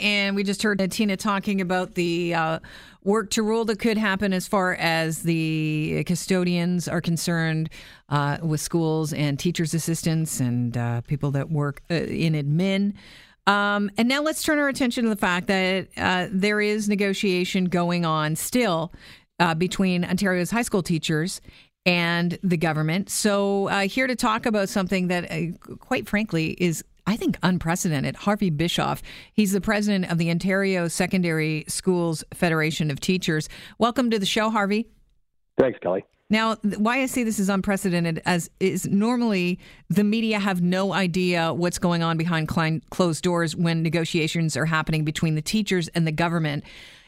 And we just heard Tina talking about the uh, work to rule that could happen as far as the custodians are concerned uh, with schools and teachers' assistants and uh, people that work uh, in admin. Um, and now let's turn our attention to the fact that uh, there is negotiation going on still uh, between Ontario's high school teachers and the government. So, here to talk about something that, quite frankly, is I think, unprecedented. Harvey Bischof, he's the president of the Ontario Secondary Schools Federation of Teachers. Welcome to the show, Harvey. Thanks, Kelly. Now, why I say this is unprecedented as is normally the media have no idea what's going on behind closed doors when negotiations are happening between the teachers and the government.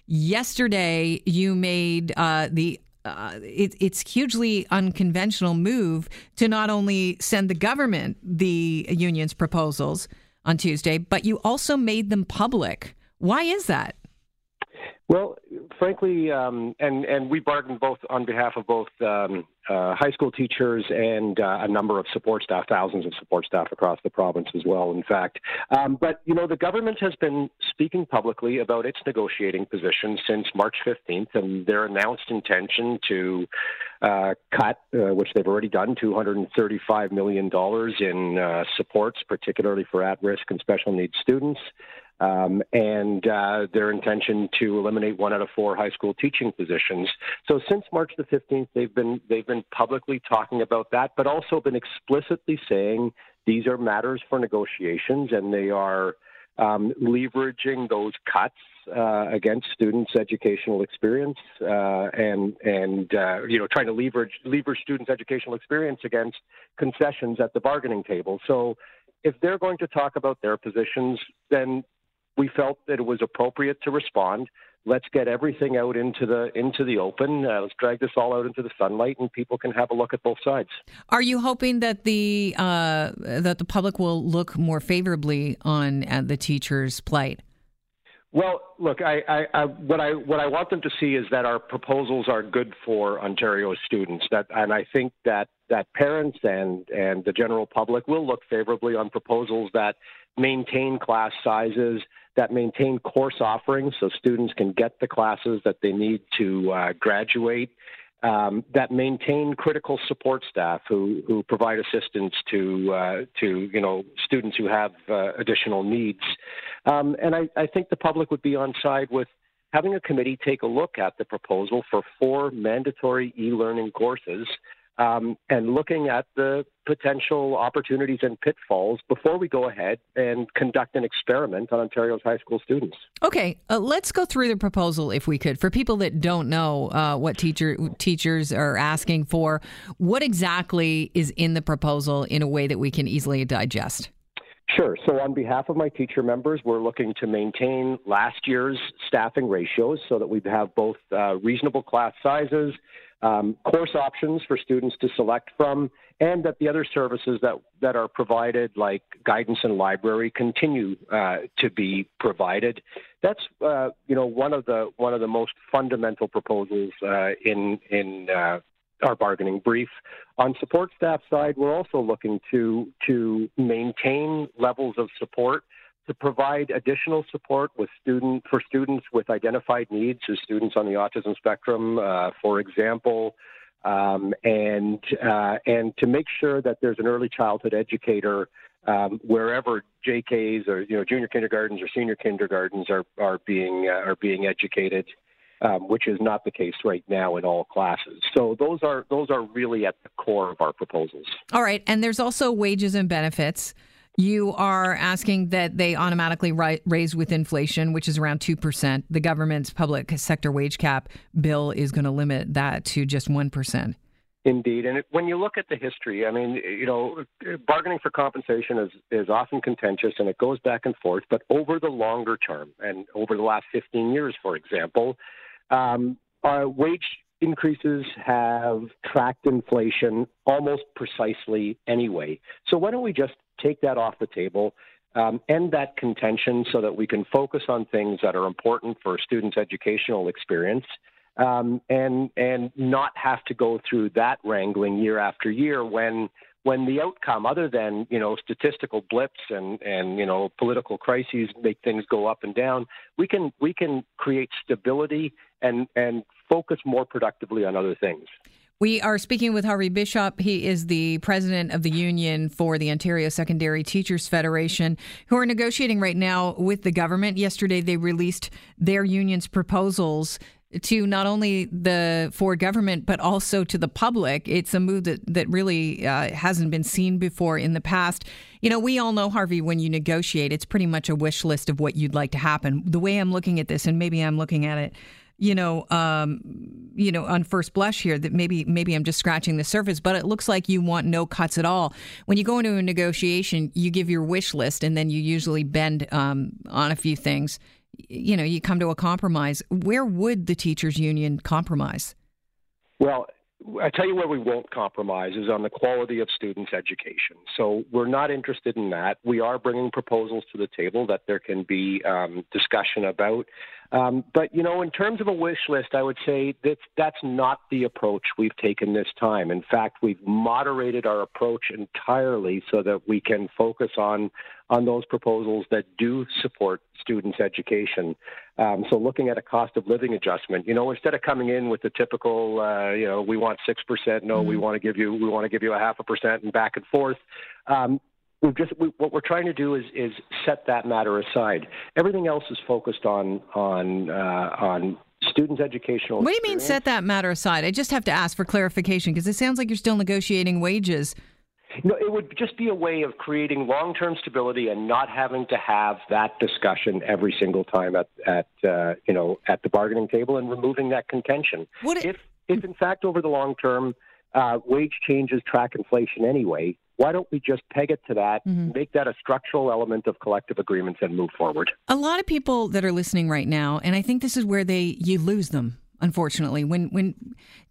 Yesterday, you made uh, the uh, it, it's hugely unconventional move to not only send the government the union's proposals on Tuesday, but you also made them public. Why is that? Well, frankly, um, and and we bargained both on behalf of both um, uh, high school teachers and uh, a number of support staff, thousands of support staff across the province as well. In fact, um, but you know, the government has been speaking publicly about its negotiating position since March 15th, and their announced intention to uh, cut, uh, which they've already done, 235 million dollars in uh, supports, particularly for at-risk and special needs students um, and uh, their intention to eliminate one out of four high school teaching positions. So since March the 15th, they've been they've been publicly talking about that, but also been explicitly saying these are matters for negotiations, and they are um, leveraging those cuts uh, against students' educational experience uh, and and uh, you know trying to leverage leverage students' educational experience against concessions at the bargaining table. So if they're going to talk about their positions, then we felt that it was appropriate to respond. Let's get everything out into the into the open. Uh, let's drag this all out into the sunlight, and people can have a look at both sides. Are you hoping that the uh, that the public will look more favorably on uh, the teachers' plight? Well, look, I, I, I, what I what I want them to see is that our proposals are good for Ontario students. That, and I think that that parents and and the general public will look favorably on proposals that maintain class sizes, that maintain course offerings so students can get the classes that they need to uh, graduate, um, that maintain critical support staff who, who provide assistance to, uh, to you know, students who have uh, additional needs. Um, and I, I think the public would be on side with having a committee take a look at the proposal for four mandatory e-learning courses um, and looking at the potential opportunities and pitfalls before we go ahead and conduct an experiment on Ontario's high school students. Okay, uh, let's go through the proposal if we could. For people that don't know uh, what teacher teachers are asking for, what exactly is in the proposal in a way that we can easily digest? Sure. So, on behalf of my teacher members, we're looking to maintain last year's staffing ratios so that we have both uh, reasonable class sizes um, course options for students to select from, and that the other services that, that are provided, like guidance and library, continue uh, to be provided. That's uh, you know one of the one of the most fundamental proposals uh, in in uh, our bargaining brief. On support staff side, we're also looking to to maintain levels of support to provide additional support with student for students with identified needs, as students on the autism spectrum, uh, for example, um, and uh, and to make sure that there's an early childhood educator um, wherever JKs or you know junior kindergartens or senior kindergartens are are being uh, are being educated. Um, which is not the case right now in all classes. So those are those are really at the core of our proposals. All right, and there's also wages and benefits. You are asking that they automatically ri- raise with inflation, which is around 2%. The government's public sector wage cap bill is going to limit that to just 1%. Indeed, and it, when you look at the history, I mean, you know, bargaining for compensation is is often contentious and it goes back and forth. But over the longer term, and over the last 15 years, for example, um, our wage increases have tracked inflation almost precisely anyway. So why don't we just take that off the table, um, end that contention so that we can focus on things that are important for students' educational experience. Um, and and not have to go through that wrangling year after year when when the outcome, other than you know statistical blips and and you know political crises make things go up and down, we can we can create stability and and focus more productively on other things. We are speaking with Harvey Bischof. He is the president of the union for the Ontario Secondary Teachers Federation, who are negotiating right now with the government. Yesterday, they released their union's proposals to not only the Ford government but also to the public. It's a move that that really uh, hasn't been seen before in the past. You know, we all know Harvey. When you negotiate, it's pretty much a wish list of what you'd like to happen. The way I'm looking at this, and maybe I'm looking at it you know, um, you know, on first blush here that maybe maybe I'm just scratching the surface, but it looks like you want no cuts at all. When you go into a negotiation, you give your wish list, and then you usually bend um, on a few things you know, you come to a compromise. Where would the teachers union compromise? Well, I tell you where we won't compromise is on the quality of students' education. So we're not interested in that. We are bringing proposals to the table that there can be um, discussion about. Um, but you know, in terms of a wish list, I would say that that's not the approach we've taken this time. In fact, we've moderated our approach entirely so that we can focus on on those proposals that do support students' education. Um, so, looking at a cost of living adjustment, you know, instead of coming in with the typical, uh, you know, we want six percent, no, mm-hmm. we want to give you, we want to give you a half a percent, and back and forth. Um, we've just we, what we're trying to do is is set that matter aside. Everything else is focused on on uh, on students' educational. What do you mean set that matter aside? I just have to ask for clarification because it sounds like you're still negotiating wages. No, it would just be a way of creating long-term stability and not having to have that discussion every single time at at uh, you know at the bargaining table and removing that contention. It, if if in fact over the long term uh, wage changes track inflation anyway, why don't we just peg it to that, mm-hmm. make that a structural element of collective agreements, and move forward? A lot of people that are listening right now, and I think this is where they you lose them. Unfortunately, when when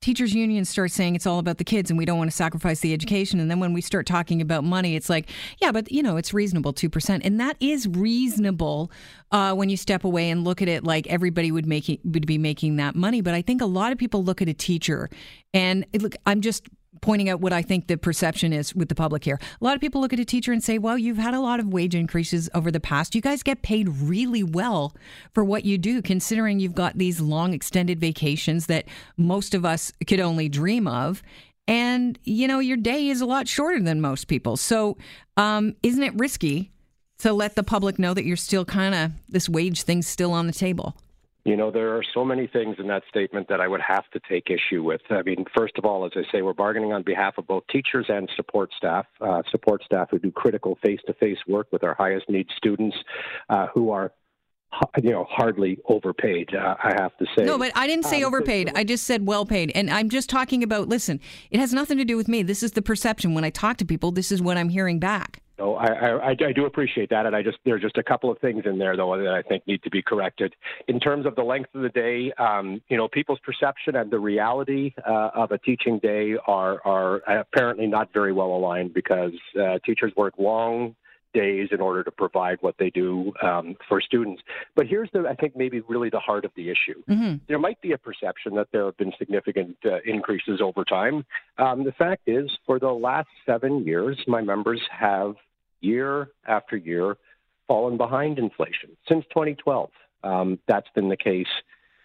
teachers unions start saying it's all about the kids and we don't want to sacrifice the education, and then when we start talking about money, it's like, yeah, but you know, it's reasonable two percent, and that is reasonable uh, when you step away and look at it like everybody would make would be making that money. But I think a lot of people look at a teacher, and look, I'm just pointing out what I think the perception is with the public here. A lot of people look at a teacher and say, well, you've had a lot of wage increases over the past. You guys get paid really well for what you do, considering you've got these long extended vacations that most of us could only dream of. And, you know, your day is a lot shorter than most people. So, um, isn't it risky to let the public know that you're still kind of, this wage thing's still on the table? You know, there are so many things in that statement that I would have to take issue with. I mean, first of all, as I say, we're bargaining on behalf of both teachers and support staff, uh, support staff who do critical face to face work with our highest needs students uh, who are you know, hardly overpaid. Uh, I have to say. No, but I didn't say um, overpaid. I just said well paid, and I'm just talking about. Listen, it has nothing to do with me. This is the perception. When I talk to people, this is what I'm hearing back. No, I, I, I do appreciate that, and I just there are just a couple of things in there though that I think need to be corrected in terms of the length of the day. Um, you know, people's perception and the reality uh, of a teaching day are are apparently not very well aligned because uh, teachers work long days in order to provide what they do um, for students. But here's the, I think, maybe really the heart of the issue. Mm-hmm. There might be a perception that there have been significant uh, increases over time. Um, the fact is, for the last seven years, my members have year after year fallen behind inflation since 2012. Um, that's been the case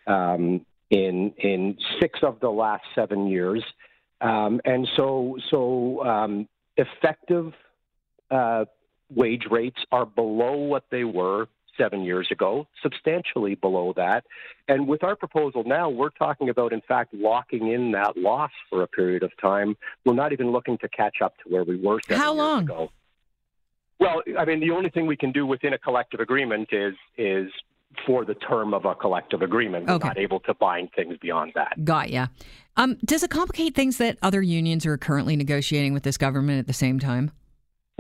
um, in in six of the last seven years, um, and so so um, effective uh, wage rates are below what they were seven years ago, substantially below that. And with our proposal now, we're talking about, in fact, locking in that loss for a period of time. We're not even looking to catch up to where we were seven How long? years ago. Well, I mean, the only thing we can do within a collective agreement is is for the term of a collective agreement. We're okay. not able to bind things beyond that. Got ya. Um, does it complicate things that other unions are currently negotiating with this government at the same time?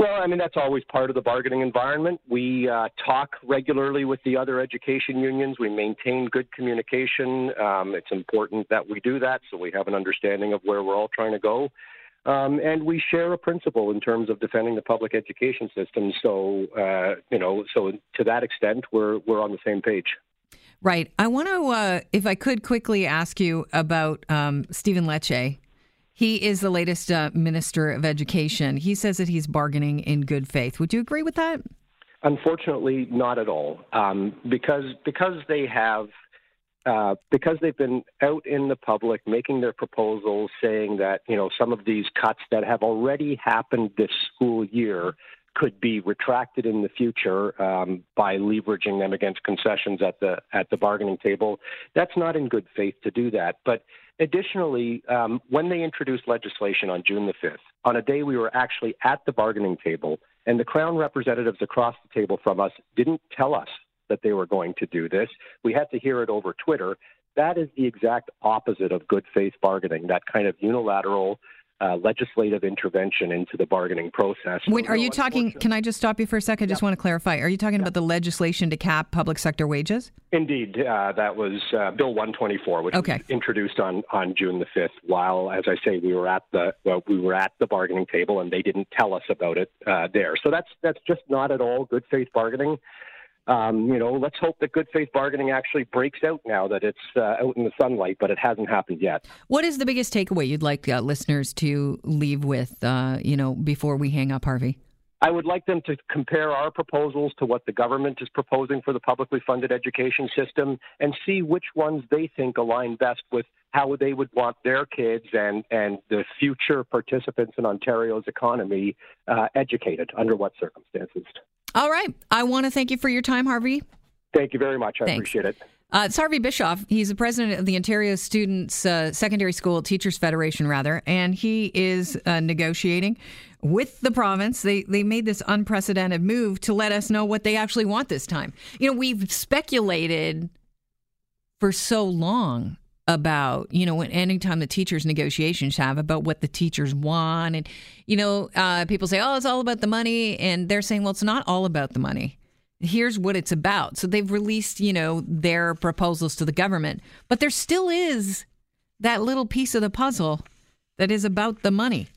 Well, I mean, that's always part of the bargaining environment. We uh, talk regularly with the other education unions. We maintain good communication. Um, it's important that we do that so we have an understanding of where we're all trying to go. Um, and we share a principle in terms of defending the public education system. So, uh, you know, so to that extent, we're we're on the same page. Right. I want to, uh, if I could, quickly ask you about um, Stephen Lecce. He is the latest uh, Minister of Education. He says that he's bargaining in good faith. Would you agree with that? Unfortunately, not at all. Um, because because they have uh, because they've been out in the public making their proposals, saying that you know some of these cuts that have already happened this school year could be retracted in the future um, by leveraging them against concessions at the at the bargaining table. That's not in good faith to do that. But additionally, um, when they introduced legislation on June the fifth, on a day we were actually at the bargaining table, and the Crown representatives across the table from us didn't tell us that they were going to do this. We had to hear it over Twitter. That is the exact opposite of good faith bargaining. That kind of unilateral uh, legislative intervention into the bargaining process. Wait, are you talking? Can I just stop you for a second? I just want to clarify. Are you talking yeah. about the legislation to cap public sector wages? Indeed, uh, that was uh, Bill 124, which okay. was introduced on, on June the 5th. While, as I say, we were at the well, we were at the bargaining table, and they didn't tell us about it uh, there. So that's that's just not at all good faith bargaining um, you know, let's hope that good faith bargaining actually breaks out now that it's uh, out in the sunlight, but it hasn't happened yet. What is the biggest takeaway you'd like uh, listeners to leave with, uh, you know, before we hang up, Harvey? I would like them to compare our proposals to what the government is proposing for the publicly funded education system and see which ones they think align best with how they would want their kids and, and the future participants in Ontario's economy uh, educated under what circumstances. All right. I want to thank you for your time, Harvey. Thank you very much. I Thanks. appreciate it. Uh, it's Harvey Bischof. He's the president of the Ontario Students uh, Secondary School Teachers Federation, rather, and he is uh, negotiating with the province. They they made this unprecedented move to let us know what they actually want this time. You know, we've speculated for so long about you know when anytime the teachers negotiations have about what the teachers want and you know uh, people say oh it's all about the money and they're saying well it's not all about the money. Here's what it's about. So they've released you know their proposals to the government but there still is that little piece of the puzzle that is about the money